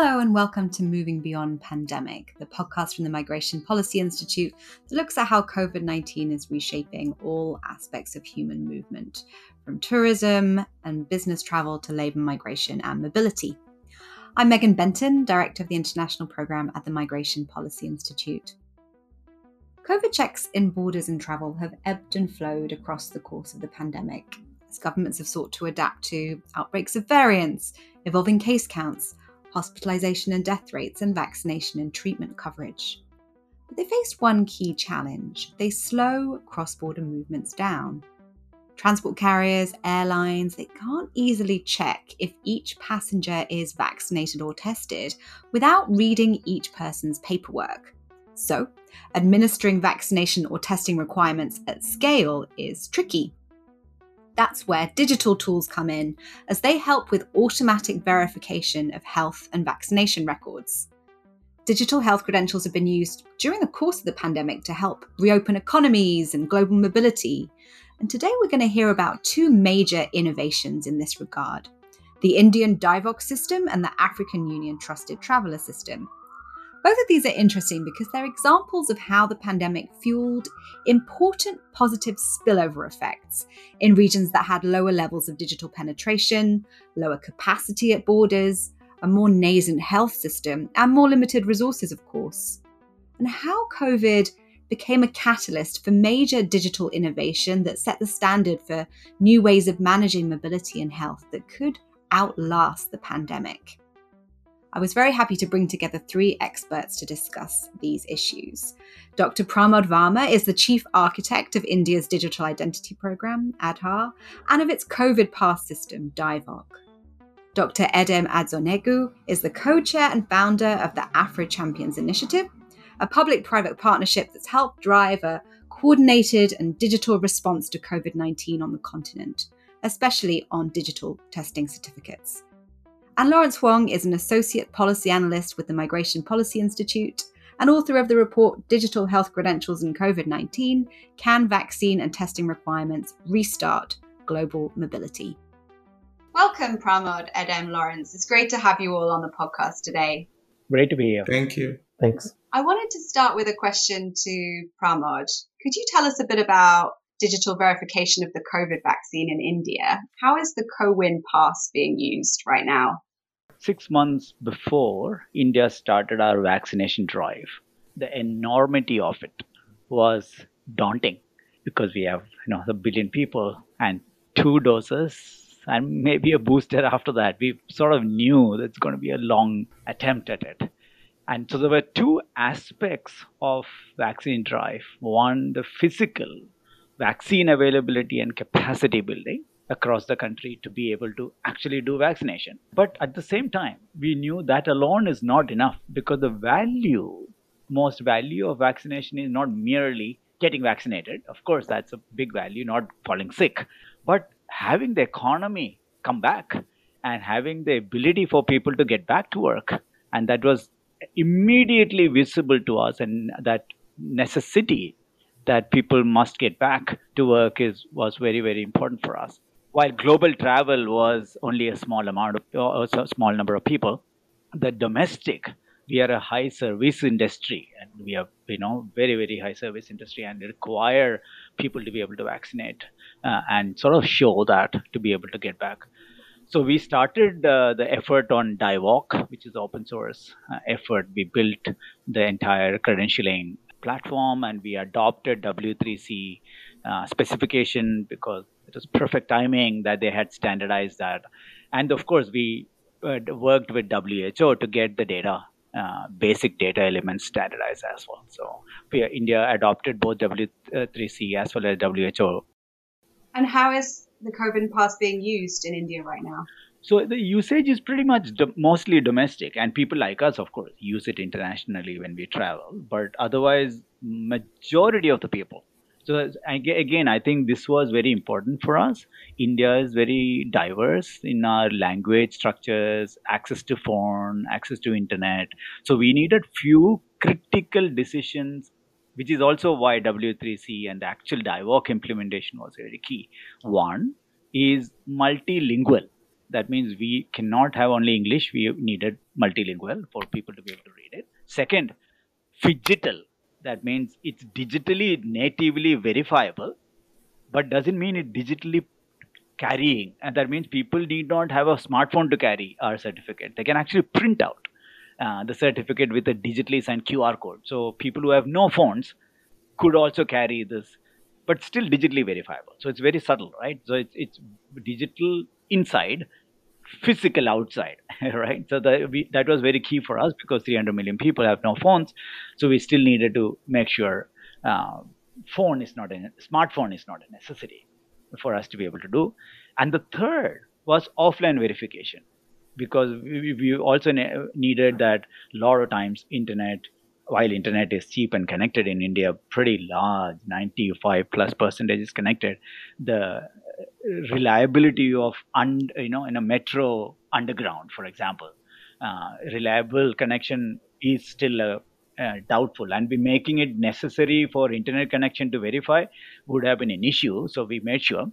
Hello, and welcome to Moving Beyond Pandemic, the podcast from the Migration Policy Institute that looks at how COVID 19 is reshaping all aspects of human movement, from tourism and business travel to labour migration and mobility. I'm Meghan Benton, Director of the International Programme at the Migration Policy Institute. COVID checks in borders and travel have ebbed and flowed across the course of the pandemic as governments have sought to adapt to outbreaks of variants, evolving case counts, hospitalisation and death rates, and vaccination and treatment coverage. But they faced one key challenge they slow cross border movements down. Transport carriers, airlines, they can't easily check if each passenger is vaccinated or tested without reading each person's paperwork. So, administering vaccination or testing requirements at scale is tricky that's where digital tools come in, as they help with automatic verification of health and vaccination records. Digital health credentials have been used during the course of the pandemic to help reopen economies and global mobility. And today we're going to hear about two major innovations in this regard the Indian DIVOC system and the African Union Trusted Traveller system. Both of these are interesting because they're examples of how the pandemic fueled important positive spillover effects in regions that had lower levels of digital penetration, lower capacity at borders, a more nascent health system, and more limited resources, of course. And how COVID became a catalyst for major digital innovation that set the standard for new ways of managing mobility and health that could outlast the pandemic. I was very happy to bring together three experts to discuss these issues. Dr. Pramod Varma is the chief architect of India's digital identity program, Aadhaar, and of its COVID pass system, DIVOC. Dr. Edem Adzogenu is the co chair and founder of the Afro Champions Initiative, a public private partnership that's helped drive a coordinated and digital response to COVID 19 on the continent, especially on digital testing certificates. And Lawrence Huang is an associate policy analyst with the Migration Policy Institute and author of the report Digital Health Credentials in COVID 19 Can Vaccine and Testing Requirements Restart Global Mobility? Welcome, Pramod, Edem, Lawrence. It's great to have you all on the podcast today. Great to be here. Thank you. Thanks. I wanted to start with a question to Pramod. Could you tell us a bit about digital verification of the COVID vaccine in India? How is the CoWIN pass being used right now? Six months before India started our vaccination drive, the enormity of it was daunting because we have you know a billion people and two doses and maybe a booster after that. We sort of knew that it's going to be a long attempt at it. And so there were two aspects of vaccine drive. One, the physical vaccine availability and capacity building across the country to be able to actually do vaccination. But at the same time, we knew that alone is not enough because the value, most value of vaccination is not merely getting vaccinated. Of course, that's a big value, not falling sick. But having the economy come back and having the ability for people to get back to work. And that was immediately visible to us, and that necessity that people must get back to work is was very very important for us while global travel was only a small amount of uh, a small number of people, the domestic we are a high service industry and we are you know very very high service industry and require people to be able to vaccinate uh, and sort of show that to be able to get back. So we started uh, the effort on divoc which is open source uh, effort. We built the entire credentialing platform and we adopted w3c uh, specification because it was perfect timing that they had standardized that. And of course, we uh, worked with WHO to get the data, uh, basic data elements standardized as well. So we, India adopted both W3C as well as WHO. And how is the COVID pass being used in India right now? So the usage is pretty much do- mostly domestic, and people like us, of course, use it internationally when we travel. But otherwise, majority of the people so again, I think this was very important for us. India is very diverse in our language structures, access to phone, access to internet. So we needed few critical decisions, which is also why W3C and the actual DIVOC implementation was very key. One is multilingual. That means we cannot have only English, we needed multilingual for people to be able to read it. Second, phygital. That means it's digitally natively verifiable, but doesn't mean it digitally carrying. And that means people need not have a smartphone to carry our certificate. They can actually print out uh, the certificate with a digitally signed QR code. So people who have no phones could also carry this, but still digitally verifiable. So it's very subtle, right? So it's, it's digital inside, physical outside, right? So that, we, that was very key for us because 300 million people have no phones. So we still needed to make sure uh, phone is not a smartphone is not a necessity for us to be able to do. And the third was offline verification because we, we also ne- needed that a lot of times internet while internet is cheap and connected in india pretty large 95 plus percentage is connected. The reliability of un, you know in a metro underground for example uh, reliable connection is still a, uh, doubtful. And be making it necessary for internet connection to verify would have been an issue. So we made sure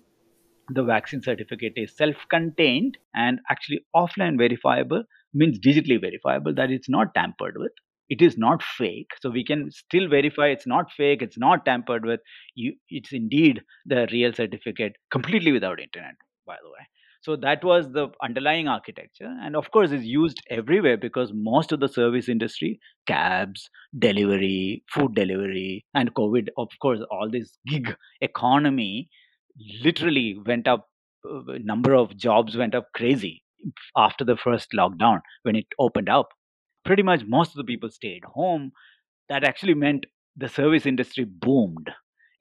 the vaccine certificate is self-contained and actually offline verifiable means digitally verifiable that it's not tampered with it is not fake. So we can still verify it's not fake it's not tampered with. You it's indeed the real certificate completely without internet by the way. So that was the underlying architecture. And of course it's used everywhere because most of the service industry cabs delivery food delivery and covid of course all this gig economy literally went up uh, number of jobs went up crazy after the first lockdown when it opened up pretty much most of the people stayed home. That actually meant the service industry boomed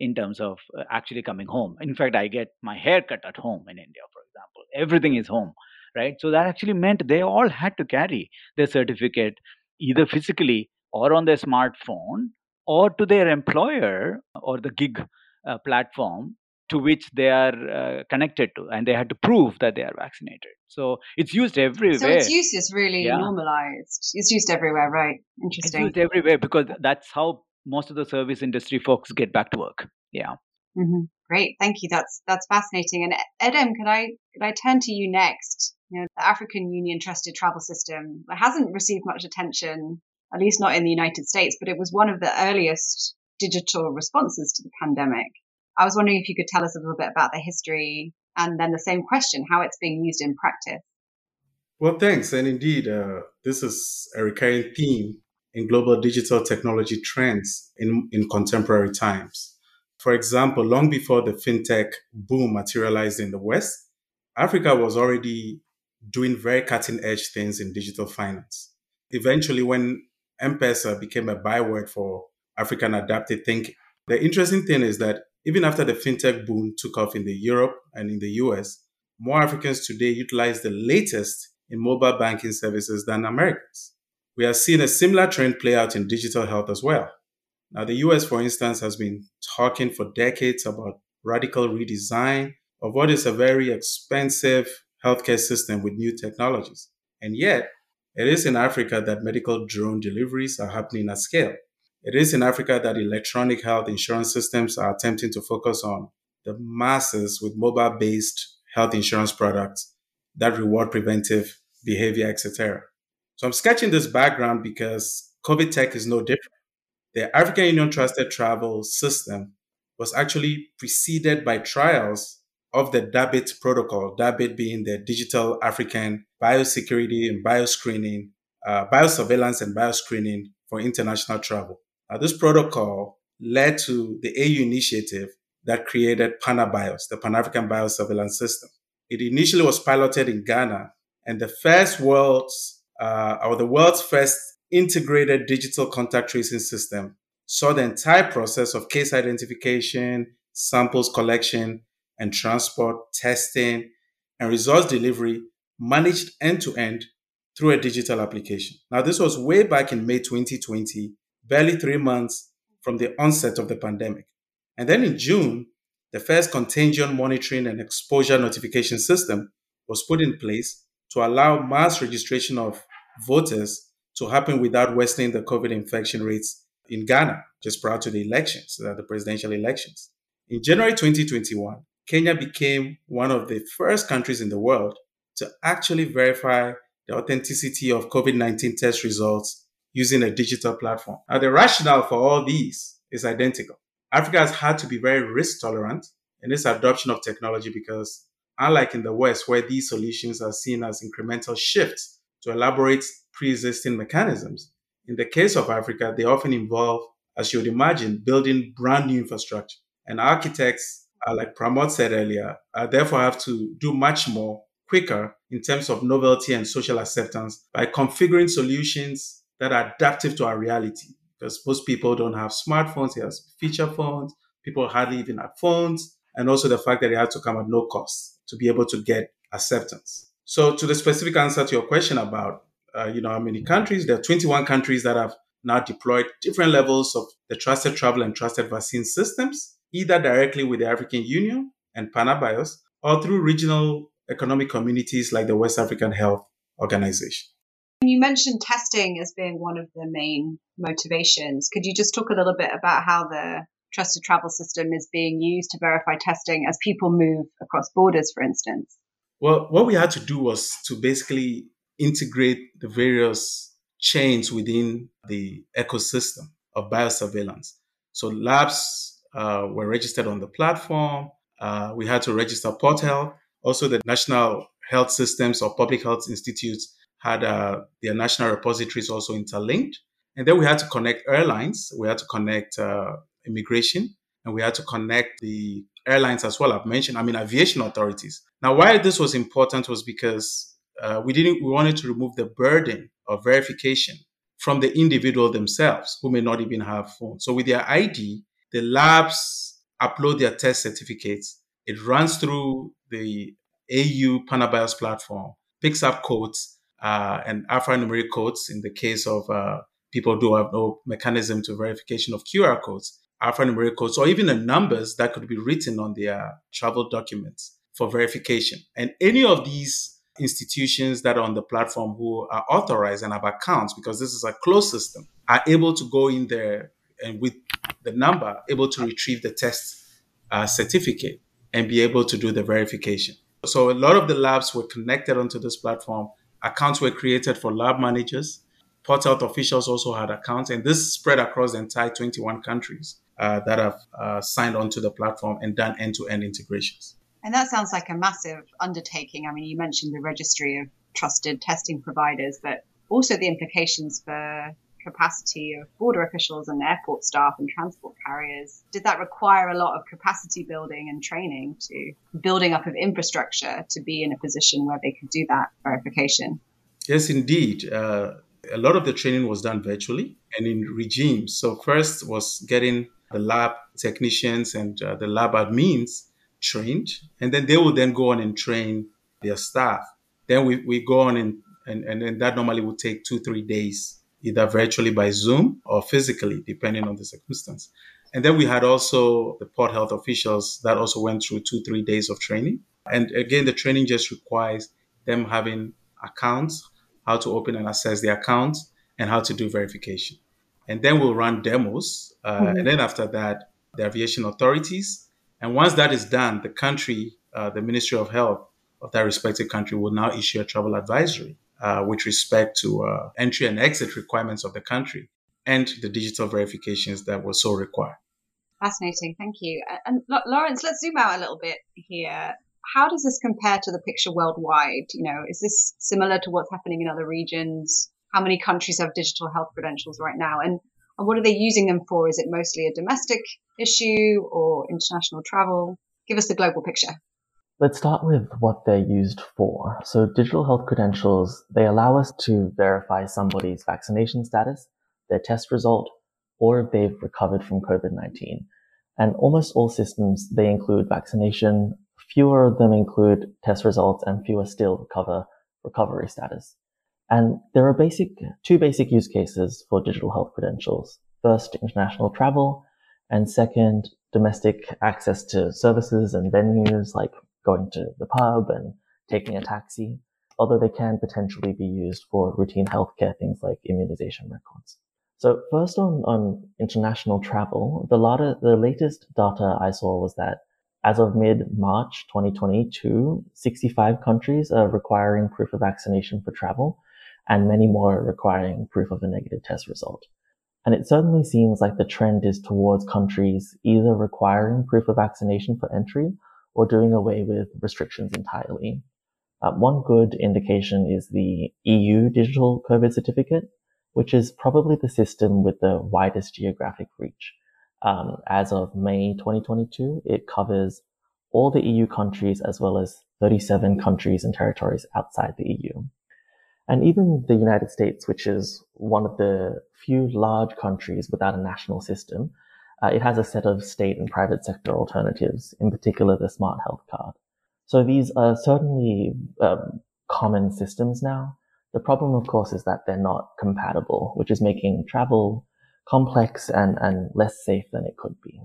in terms of uh, actually coming home. In fact i get my hair cut at home in india for example. Everything is home right? So that actually meant they all had to carry their certificate either physically or on their smartphone or to their employer or the gig uh, platform to which they are uh, connected to and they had to prove that they are vaccinated. So it's used everywhere so its use is really yeah. normalized. It's used everywhere right? Interesting. it's used everywhere because that's how most of the service industry folks get back to work. Yeah. Mm-hmm. great. Thank you. That's that's fascinating. And edem could i could i turn to you next? You know the african union trusted travel system hasn't received much attention at least not in the united states but it was one of the earliest digital responses to the pandemic I was wondering if you could tell us a little bit about the history and then the same question, how it's being used in practice. Well, thanks. And indeed, uh, this is a recurring theme in global digital technology trends in, in contemporary times. For example, long before the fintech boom materialized in the West, Africa was already doing very cutting edge things in digital finance. Eventually, when M Pesa became a byword for African adapted thinking, the interesting thing is that even after the fintech boom took off in the Europe and in the US, more Africans today utilize the latest in mobile banking services than Americans. We are seeing a similar trend play out in digital health as well. Now, the US, for instance, has been talking for decades about radical redesign of what is a very expensive healthcare system with new technologies. And yet, it is in Africa that medical drone deliveries are happening at scale. It is in Africa that electronic health insurance systems are attempting to focus on the masses with mobile based health insurance products that reward preventive behavior, etc. So I'm sketching this background because COVID tech is no different. The African Union Trusted Travel System was actually preceded by trials of the DABIT protocol, DABIT being the Digital African Biosecurity and Bioscreening, uh, Biosurveillance and Bioscreening for International Travel. Now, this protocol led to the AU initiative that created PanaBios, the Pan African Biosurveillance System. It initially was piloted in Ghana, and the first world's, uh, or the world's first integrated digital contact tracing system saw the entire process of case identification, samples collection and transport, testing, and results delivery managed end to end through a digital application. Now, this was way back in May 2020 barely three months from the onset of the pandemic. And then in June, the first contagion monitoring and exposure notification system was put in place to allow mass registration of voters to happen without worsening the COVID infection rates in Ghana just prior to the elections, uh, the presidential elections. In January 2021, Kenya became one of the first countries in the world to actually verify the authenticity of COVID 19 test results using a digital platform. Now, the rationale for all these is identical. Africa has had to be very risk tolerant in its adoption of technology because, unlike in the West, where these solutions are seen as incremental shifts to elaborate pre existing mechanisms, in the case of Africa, they often involve, as you would imagine, building brand new infrastructure. And architects, uh, like Pramod said earlier, uh, therefore have to do much more quicker in terms of novelty and social acceptance by configuring solutions that are adaptive to our reality. Because most people don't have smartphones, they have feature phones, people hardly even have phones, and also the fact that they have to come at no cost to be able to get acceptance. So, to the specific answer to your question about, uh, you know, how many countries, there are 21 countries that have now deployed different levels of the trusted travel and trusted vaccine systems, either directly with the African Union and PanaBios or through regional economic communities like the West African Health Organization. You mentioned testing as being one of the main motivations. Could you just talk a little bit about how the trusted travel system is being used to verify testing as people move across borders, for instance? Well, what we had to do was to basically integrate the various chains within the ecosystem of biosurveillance. So labs uh, were registered on the platform. Uh, we had to register Port Health. Also, the national health systems or public health institutes had uh, their national repositories also interlinked. And then we had to connect airlines, we had to connect uh, immigration, and we had to connect the airlines as well. I've mentioned, I mean, aviation authorities. Now, why this was important was because uh, we didn't, we wanted to remove the burden of verification from the individual themselves who may not even have phones. So with their ID, the labs upload their test certificates. It runs through the AU PanaBios platform, picks up codes uh, and alphanumeric codes in the case of uh, people who have no mechanism to verification of QR codes, alphanumeric codes, or even the numbers that could be written on their travel documents for verification. And any of these institutions that are on the platform who are authorized and have accounts, because this is a closed system, are able to go in there and with the number, able to retrieve the test uh, certificate and be able to do the verification. So a lot of the labs were connected onto this platform. Accounts were created for lab managers. Port health officials also had accounts, and this spread across the entire 21 countries uh, that have uh, signed onto the platform and done end-to-end integrations. And that sounds like a massive undertaking. I mean, you mentioned the registry of trusted testing providers, but also the implications for capacity of border officials and airport staff and transport carriers? Did that require a lot of capacity building and training to building up of infrastructure to be in a position where they could do that verification? Yes, indeed. Uh, a lot of the training was done virtually and in regimes. So, first was getting the lab technicians and uh, the lab admins trained, and then they would then go on and train their staff. Then we, we go on and, and, and then that normally would take two, three days either virtually by Zoom or physically, depending on the circumstance. And then we had also the port health officials that also went through two, three days of training. And again, the training just requires them having accounts, how to open and access the accounts, and how to do verification. And then we'll run demos. Uh, mm-hmm. And then after that, the aviation authorities. And once that is done, the country, uh, the Ministry of Health of that respective country will now issue a travel advisory with respect to uh, entry and exit requirements of the country and the digital verifications that were so required. Fascinating, thank you. And Lawrence, let's zoom out a little bit here. How does this compare to the picture worldwide? You know, is this similar to what's happening in other regions? How many countries have digital health credentials right now? And, and what are they using them for? Is it mostly a domestic issue or international travel? Give us the global picture. Let's start with what they're used for. So digital health credentials, they allow us to verify somebody's vaccination status, their test result, or if they've recovered from COVID-19. And almost all systems, they include vaccination. Fewer of them include test results and fewer still recover recovery status. And there are basic, two basic use cases for digital health credentials. First, international travel, and second, domestic access to services and venues like going to the pub and taking a taxi, although they can potentially be used for routine healthcare things like immunization records. So first on, on international travel, the, latter, the latest data I saw was that As of mid March 2022, 65 countries are requiring proof of vaccination for travel, and many more are requiring proof of a negative test result. And it certainly seems like the trend is towards countries either requiring proof of vaccination for entry or doing away with restrictions entirely. Uh, one good indication is the EU digital COVID certificate, which is probably the system with the widest geographic reach. Um, as of May 2022, it covers all the EU countries as well as 37 countries and territories outside the EU. And even the United States, which is one of the few large countries without a national system, uh, it has a set of state and private sector alternatives, in particular the smart health card. So these are certainly um, common systems now. The problem, of course, is that they're not compatible, which is making travel complex and, and less safe than it could be.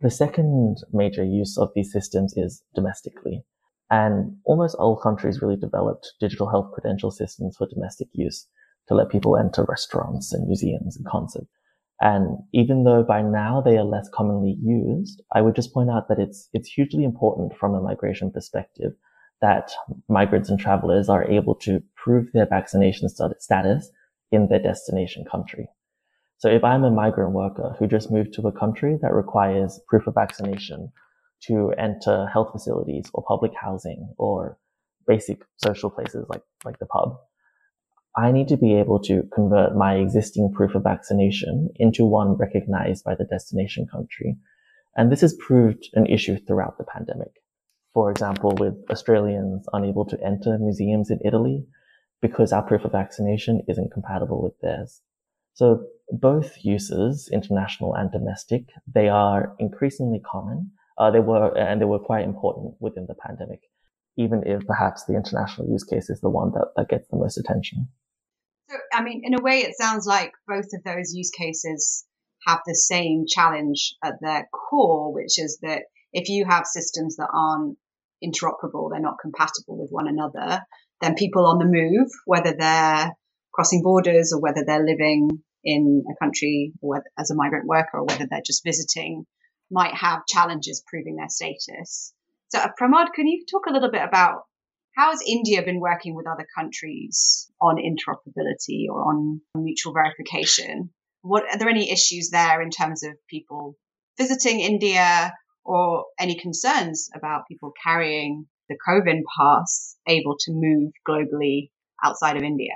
The second major use of these systems is domestically. And almost all countries really developed digital health credential systems for domestic use to let people enter restaurants and museums and concerts. And even though by now they are less commonly used, I would just point out that it's, it's hugely important from a migration perspective that migrants and travelers are able to prove their vaccination status in their destination country. So if I'm a migrant worker who just moved to a country that requires proof of vaccination to enter health facilities or public housing or basic social places like, like the pub, I need to be able to convert my existing proof of vaccination into one recognized by the destination country. And this has proved an issue throughout the pandemic. For example, with Australians unable to enter museums in Italy because our proof of vaccination isn't compatible with theirs. So both uses, international and domestic, they are increasingly common. Uh, they were, and they were quite important within the pandemic, even if perhaps the international use case is the one that, that gets the most attention. So, I mean, in a way, it sounds like both of those use cases have the same challenge at their core, which is that if you have systems that aren't interoperable, they're not compatible with one another, then people on the move, whether they're crossing borders or whether they're living in a country as a migrant worker or whether they're just visiting might have challenges proving their status. So, uh, Pramod, can you talk a little bit about how has India been working with other countries on interoperability or on mutual verification? What are there any issues there in terms of people visiting India or any concerns about people carrying the COVID pass able to move globally outside of India?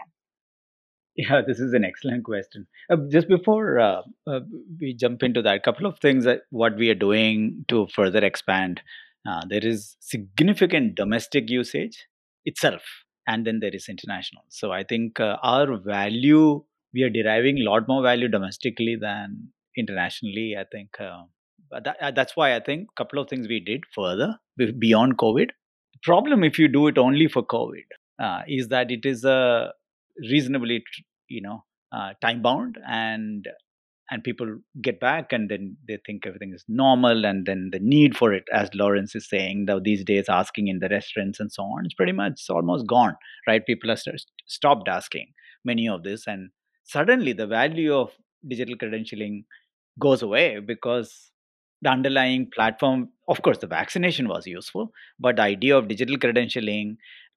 Yeah, this is an excellent question. Uh, just before uh, uh, we jump into that, a couple of things that what we are doing to further expand. Uh, there is significant domestic usage itself, and then there is international. So I think uh, our value we are deriving a lot more value domestically than internationally. I think uh, that, that's why I think a couple of things we did further beyond COVID. The problem if you do it only for COVID is that it is a reasonably you know uh, time bound and and people get back and then they think everything is normal and then the need for it as lawrence is saying though these days asking in the restaurants and so on it's pretty much almost gone right people have st- stopped asking many of this and suddenly the value of digital credentialing goes away because the underlying platform of course the vaccination was useful but the idea of digital credentialing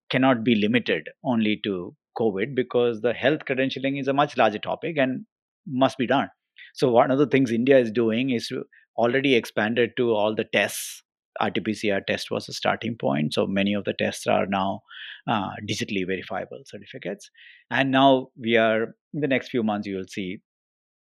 cannot be limited only to COVID because the health credentialing is a much larger topic and must be done. So one of the things India is doing is already expanded to all the tests. RT-PCR test was a starting point. So many of the tests are now uh, digitally verifiable certificates. And now we are in the next few months you will see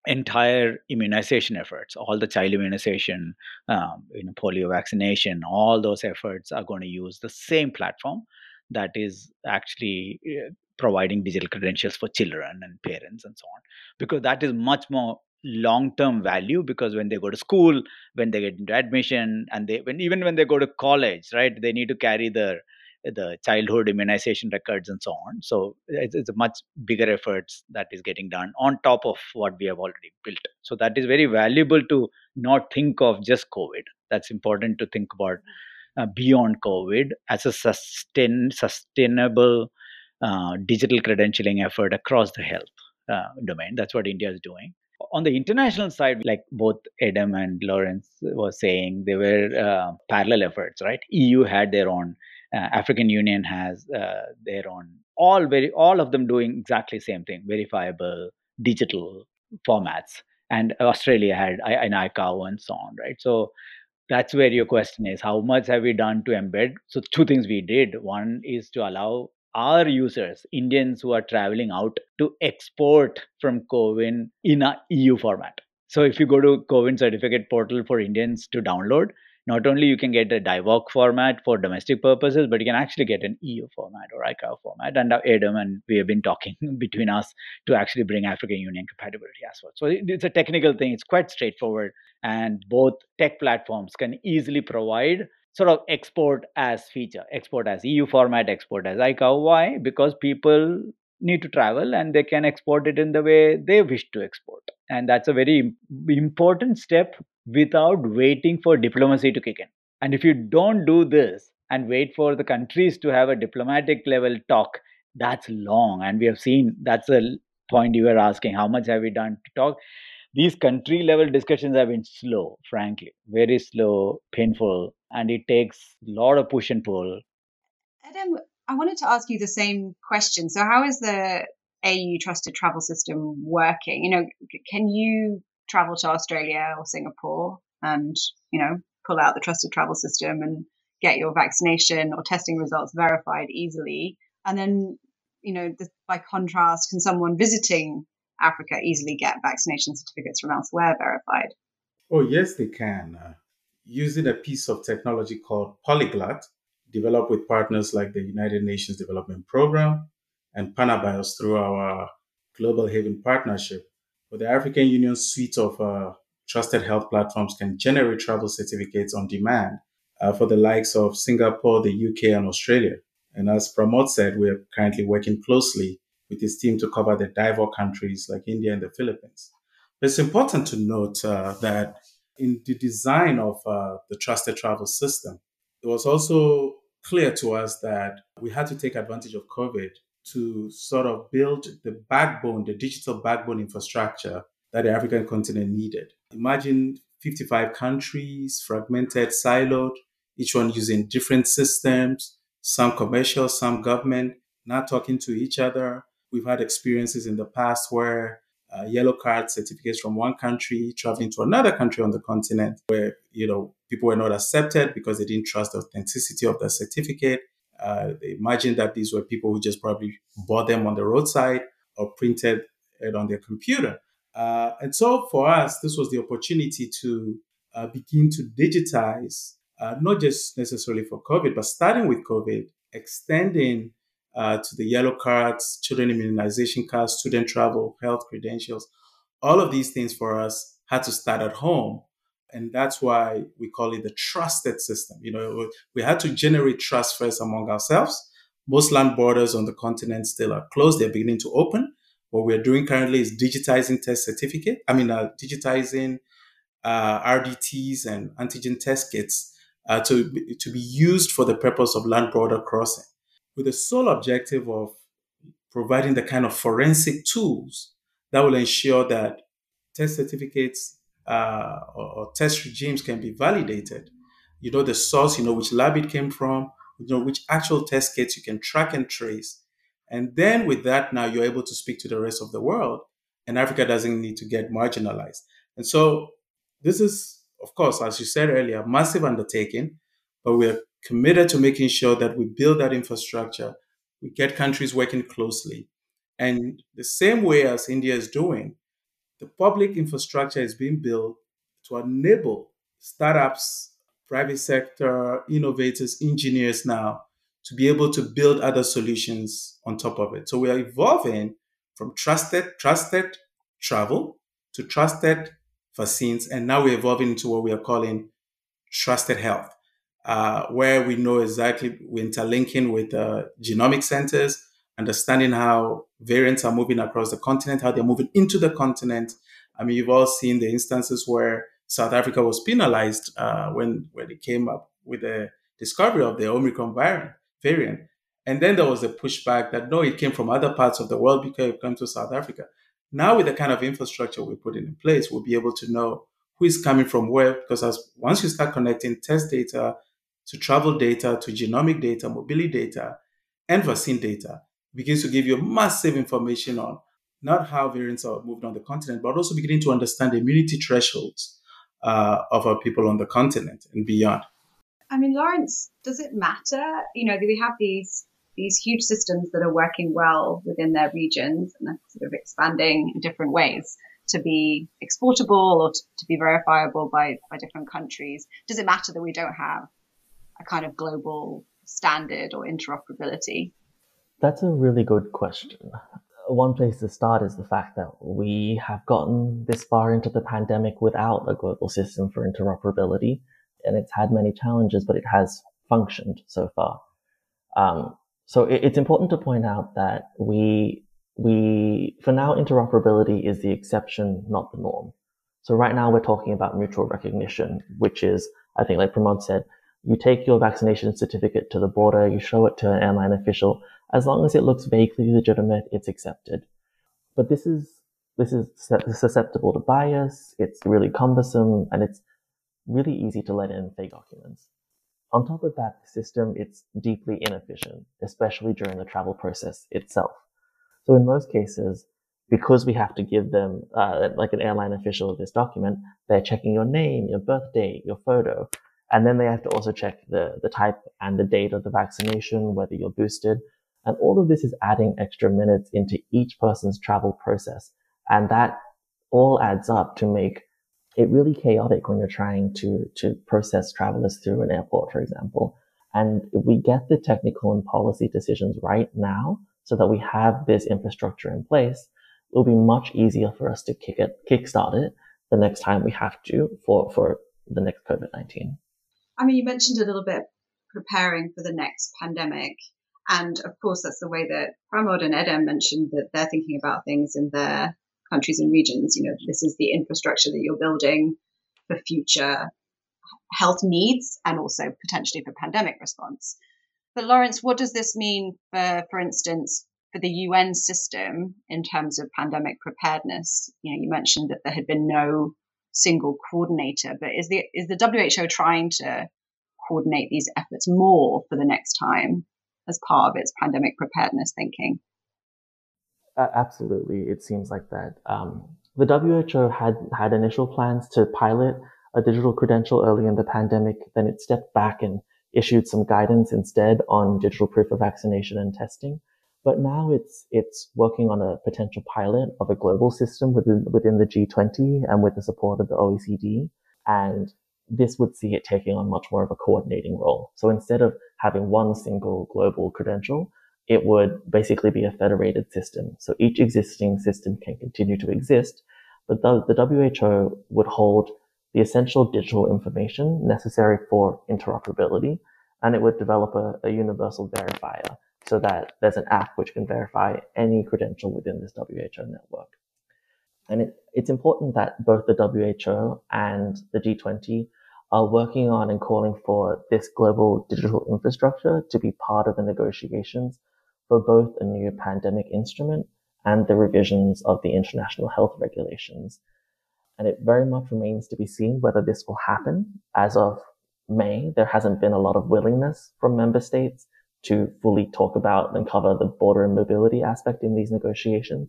entire immunization efforts, all the child immunization, um, you know, polio vaccination, all those efforts are going to use the same platform that is actually uh, providing digital credentials for children and parents and so on because that is much more long term value because when they go to school when they get into admission and they when even when they go to college right they need to carry the the childhood immunization records and so on so it's, it's a much bigger efforts that is getting done on top of what we have already built so that is very valuable to not think of just covid that's important to think about uh, beyond covid as a sustain sustainable uh, digital credentialing effort across the health uh, domain. That's what India is doing. On the international side, like both Adam and Lawrence were saying, there were uh, parallel efforts, right? EU had their own, uh, African Union has uh, their own, all very, all of them doing exactly same thing, verifiable digital formats, and Australia had an ICAO and so on, right? So that's where your question is: How much have we done to embed? So two things we did. One is to allow our users, Indians who are traveling out, to export from CoWIN in a EU format. So if you go to CoWIN certificate portal for Indians to download, not only you can get a DIVOC format for domestic purposes, but you can actually get an EU format or ICAO format. And Adam and we have been talking between us to actually bring African Union compatibility as well. So it's a technical thing. It's quite straightforward, and both tech platforms can easily provide sort of export as feature, export as EU format, export as ICAO. Uh, why? Because people need to travel and they can export it in the way they wish to export. And that's a very important step without waiting for diplomacy to kick in. And if you don't do this and wait for the countries to have a diplomatic level talk, that's long. And we have seen that's a point you were asking how much have we done to talk? These country level discussions have been slow, frankly, very slow, painful, and it takes a lot of push and pull. Adam, I wanted to ask you the same question. So, how is the AU trusted travel system working? You know, can you travel to Australia or Singapore and, you know, pull out the trusted travel system and get your vaccination or testing results verified easily? And then, you know, the, by contrast, can someone visiting Africa easily get vaccination certificates from elsewhere verified? Oh, yes, they can. Uh, using a piece of technology called Polyglot, developed with partners like the United Nations Development Program and Panabios through our Global Haven partnership, where the African Union suite of uh, trusted health platforms can generate travel certificates on demand uh, for the likes of Singapore, the UK, and Australia. And as Pramod said, we are currently working closely with his team to cover the DIVOC countries like India and the Philippines. But it's important to note uh, that in the design of uh, the trusted travel system, it was also clear to us that we had to take advantage of COVID to sort of build the backbone, the digital backbone infrastructure that the African continent needed. Imagine 55 countries, fragmented, siloed, each one using different systems, some commercial, some government, not talking to each other, We've had experiences in the past where uh, yellow card certificates from one country traveling to another country on the continent where you know people were not accepted because they didn't trust the authenticity of the certificate. Uh, imagined that these were people who just probably bought them on the roadside or printed it on their computer. Uh, and so for us this was the opportunity to uh, begin to digitize uh, not just necessarily for covid but starting with covid extending uh, to the yellow cards, children immunization cards, student travel, health credentials. All of these things for us had to start at home. And that's why we call it the trusted system. You know, we had to generate trust first among ourselves. Most land borders on the continent still are closed. They're beginning to open. What we're doing currently is digitizing test certificate. I mean, uh, digitizing uh, RDTs and antigen test kits uh, to, to be used for the purpose of land border crossing with the sole objective of providing the kind of forensic tools that will ensure that test certificates uh, or, or, test regimes can be validated. You know the source, you know which lab it came from, you know which actual test kits you can track and trace. And then with that, now you're able to speak to the rest of the world, and Africa doesn't need to get marginalized. And so this is, of course, as you said earlier, a massive undertaking, but we're committed to making sure that we build that infrastructure, we get countries working closely. And the same way as India is doing, the public infrastructure is being built to enable startups, private sector, innovators, engineers now to be able to build other solutions on top of it. So we are evolving from trusted, trusted travel to trusted vaccines, and now we're evolving into what we are calling trusted health uh, where we know exactly we're interlinking with uh, genomic centers, understanding how variants are moving across the continent, how they're moving into the continent. I mean, you've all seen the instances where South Africa was penalized uh, when when it came up with the discovery of the Omicron variant. variant. And then there was a pushback that no, it came from other parts of the world because it came to South Africa. Now, with the kind of infrastructure we're putting in place, we'll be able to know who is coming from where. Because as once you start connecting test data to travel data to genomic data, mobility data, and vaccine data, begins to give you massive information on not how variants are moving on the continent, but also beginning to understand the immunity thresholds uh, of our people on the continent and beyond. I mean, Lawrence, does it matter? You know, we have these these huge systems that are working well within their regions and are sort of expanding in different ways to be exportable or to, to be verifiable by, by different countries. Does it matter that we don't have a kind of global standard or interoperability? That's a really good question. One place to start is the fact that we have gotten this far into the pandemic without a global system for interoperability, and it's had many challenges, but it has functioned so far. Um, so it, it's important to point out that we we for now interoperability is the exception, not the norm. So right now we're talking about mutual recognition, which is I think like Pramod said, you take your vaccination certificate to the border, you show it to an airline official. As long as it looks vaguely legitimate, it's accepted. But this is this is susceptible to bias. It's really cumbersome, and it's really easy to let in fake documents. On top of that the system, it's deeply inefficient, especially during the travel process itself. So in most cases, because we have to give them, uh, like an airline official, this document, they're checking your name, your birth date, your photo, and then they have to also check the, the type and the date of the vaccination, whether you're boosted. And all of this is adding extra minutes into each person's travel process. And that all adds up to make it really chaotic when you're trying to, to process travelers through an airport, for example. And if we get the technical and policy decisions right now so that we have this infrastructure in place, it will be much easier for us to kick it, kickstart it the next time we have to for, for the next COVID-19. I mean, you mentioned a little bit preparing for the next pandemic. And of course, that's the way that Pramod and Edem mentioned that they're thinking about things in their countries and regions. You know, this is the infrastructure that you're building for future health needs and also potentially for pandemic response. But Lawrence, what does this mean for, for instance, for the UN system in terms of pandemic preparedness? You know, you mentioned that there had been no single coordinator, but is the is the WHO trying to coordinate these efforts more for the next time as part of its pandemic preparedness thinking? Uh, absolutely, it seems like that. Um, the WHO had had initial plans to pilot a digital credential early in the pandemic. Then it stepped back and issued some guidance instead on digital proof of vaccination and testing. But now it's it's working on a potential pilot of a global system within within the G20 and with the support of the OECD. And this would see it taking on much more of a coordinating role. So instead of having one single global credential, it would basically be a federated system. So each existing system can continue to exist, but the, the WHO would hold the essential digital information necessary for interoperability, and it would develop a, a universal verifier so that there's an app which can verify any credential within this WHO network. And it, it's important that both the WHO and the G20 are working on and calling for this global digital infrastructure to be part of the negotiations for both a new pandemic instrument and the revisions of the international health regulations. And it very much remains to be seen whether this will happen. As of May, there hasn't been a lot of willingness from member states to fully talk about and cover the border and mobility aspect in these negotiations.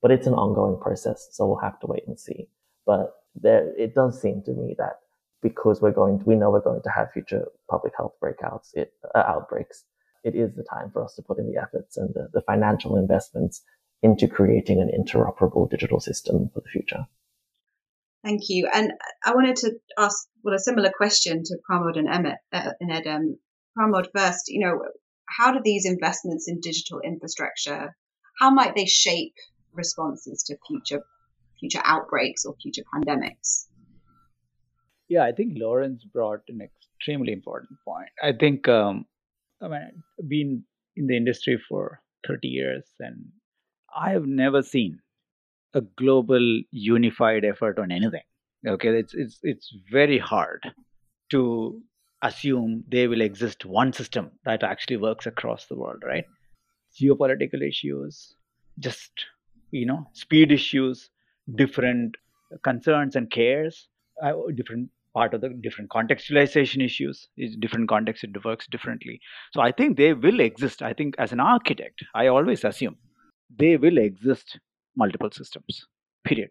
But it's an ongoing process, so we'll have to wait and see. But there, it does seem to me that because we're going, to, we know we're going to have future public health breakouts, it, uh, outbreaks it is the time for us to put in the efforts and the, the financial investments into creating an interoperable digital system for the future. Thank you. And I wanted to ask well a similar question to Pramod and Emmett uh, and Edem. Pramod first, you know, how do these investments in digital infrastructure, how might they shape responses to future future outbreaks or future pandemics? Yeah, I think Lawrence brought an extremely important point. I think um, I mean, I've been in the industry for 30 years and I have never seen a global unified effort on anything. Okay, it's it's it's very hard to assume there will exist one system that actually works across the world, right? Geopolitical issues, just you know, speed issues, different concerns and cares, uh, different part of the different contextualization issues is different context it works differently. So i think they will exist. I think as an architect i always assume they will exist multiple systems period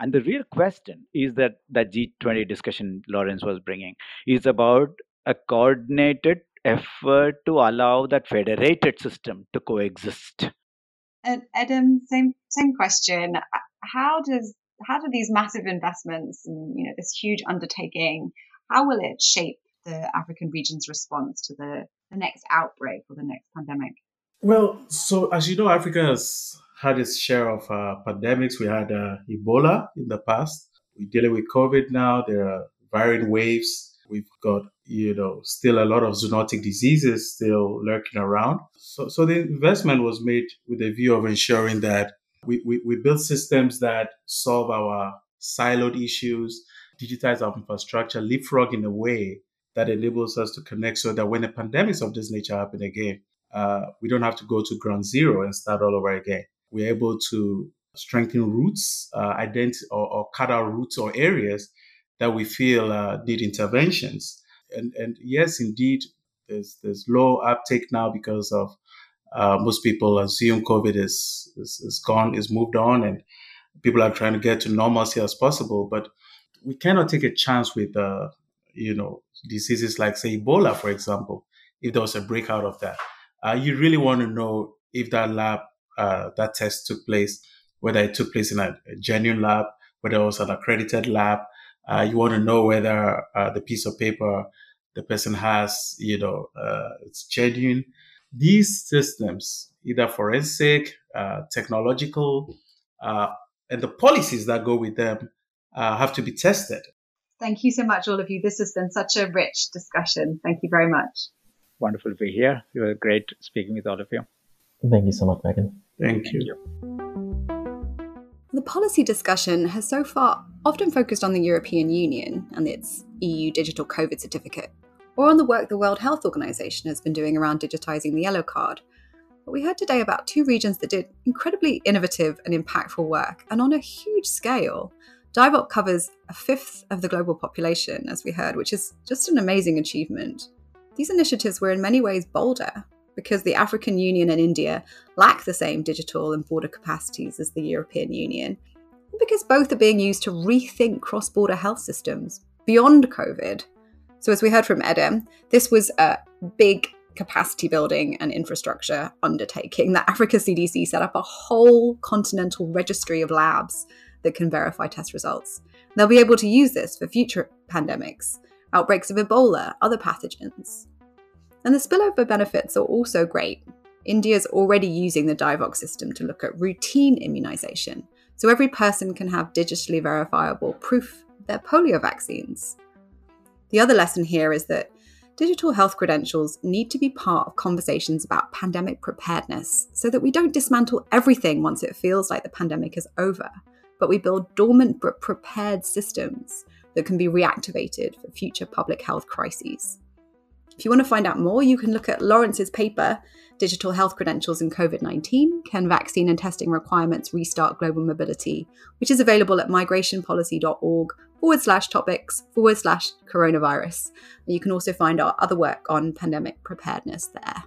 and the real question is that that g20 discussion lawrence was bringing is about a coordinated effort to allow that federated system to coexist and Edem, same same question. How does how do these massive investments and you know this huge undertaking how will it shape the african region's response to the, the next outbreak or the next pandemic well so as you know africa has had its share of uh, pandemics. We had uh, ebola in the past. We're dealing with covid now. There are varying waves. We've got you know still a lot of zoonotic diseases still lurking around. So so the investment was made with a view of ensuring that we, we, we build systems that solve our siloed issues, digitize our infrastructure, leapfrog in a way that enables us to connect so that when a pandemics of this nature happen again, uh, we don't have to go to ground zero and start all over again. We're able to strengthen roots, uh, or, or, cut out roots or areas that we feel uh, need interventions. And, and yes, indeed, there's, there's low uptake now because of uh, most people assume COVID is, is, is gone, is moved on, and people are trying to get to normalcy as possible. But we cannot take a chance with, uh, you know, diseases like, say, Ebola, for example. If there was a breakout of that, uh, you really want to know if that lab, uh, that test took place, whether it took place in a, a genuine lab, whether it was an accredited lab. Uh, you want to know whether uh, the piece of paper the person has, you know, it's genuine these systems, either forensic, uh, technological, uh, and the policies that go with them uh, have to be tested. Thank you so much, all of you. This has been such a rich discussion. Thank you very much. Wonderful to be here. You were great speaking with all of you. Thank you so much, Meghan. Thank you. The policy discussion has so far often focused on the European Union and its EU digital COVID certificate or on the work the World Health Organization has been doing around digitizing the yellow card. But we heard today about two regions that did incredibly innovative and impactful work, and on a huge scale. DIVOC covers a fifth of the global population, as we heard, which is just an amazing achievement. These initiatives were in many ways bolder because the African Union and India lack the same digital and border capacities as the European Union, and because both are being used to rethink cross border health systems beyond COVID so, as we heard from Edem, this was a big capacity building and infrastructure undertaking that Africa CDC set up a whole continental registry of labs that can verify test results. They'll be able to use this for future pandemics, outbreaks of Ebola, other pathogens. And the spillover benefits are also great. India's already using the DIVOC system to look at routine immunization, so every person can have digitally verifiable proof of their polio vaccines. The other lesson here is that digital health credentials need to be part of conversations about pandemic preparedness so that we don't dismantle everything once it feels like the pandemic is over, but we build dormant but prepared systems that can be reactivated for future public health crises. If you want to find out more, you can look at Lawrence's paper, Digital Health Credentials in COVID 19 Can Vaccine and Testing Requirements Restart Global Mobility, which is available at migrationpolicy.org forward slash topics forward slash coronavirus. And you can also find our other work on pandemic preparedness there.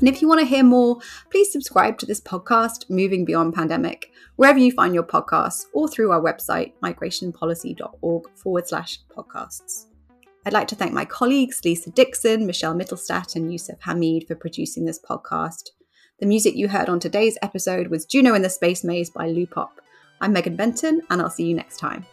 And if you want to hear more, please subscribe to this podcast, Moving Beyond Pandemic, wherever you find your podcasts or through our website, migrationpolicy.org forward slash podcasts. I'd like to thank my colleagues, Lisa Dixon, Michelle Mittelstadt, and Yusuf Hamid for producing this podcast. The music you heard on today's episode was Juno in the Space Maze by Loopop. I'm Meghan Benton, and I'll see you next time.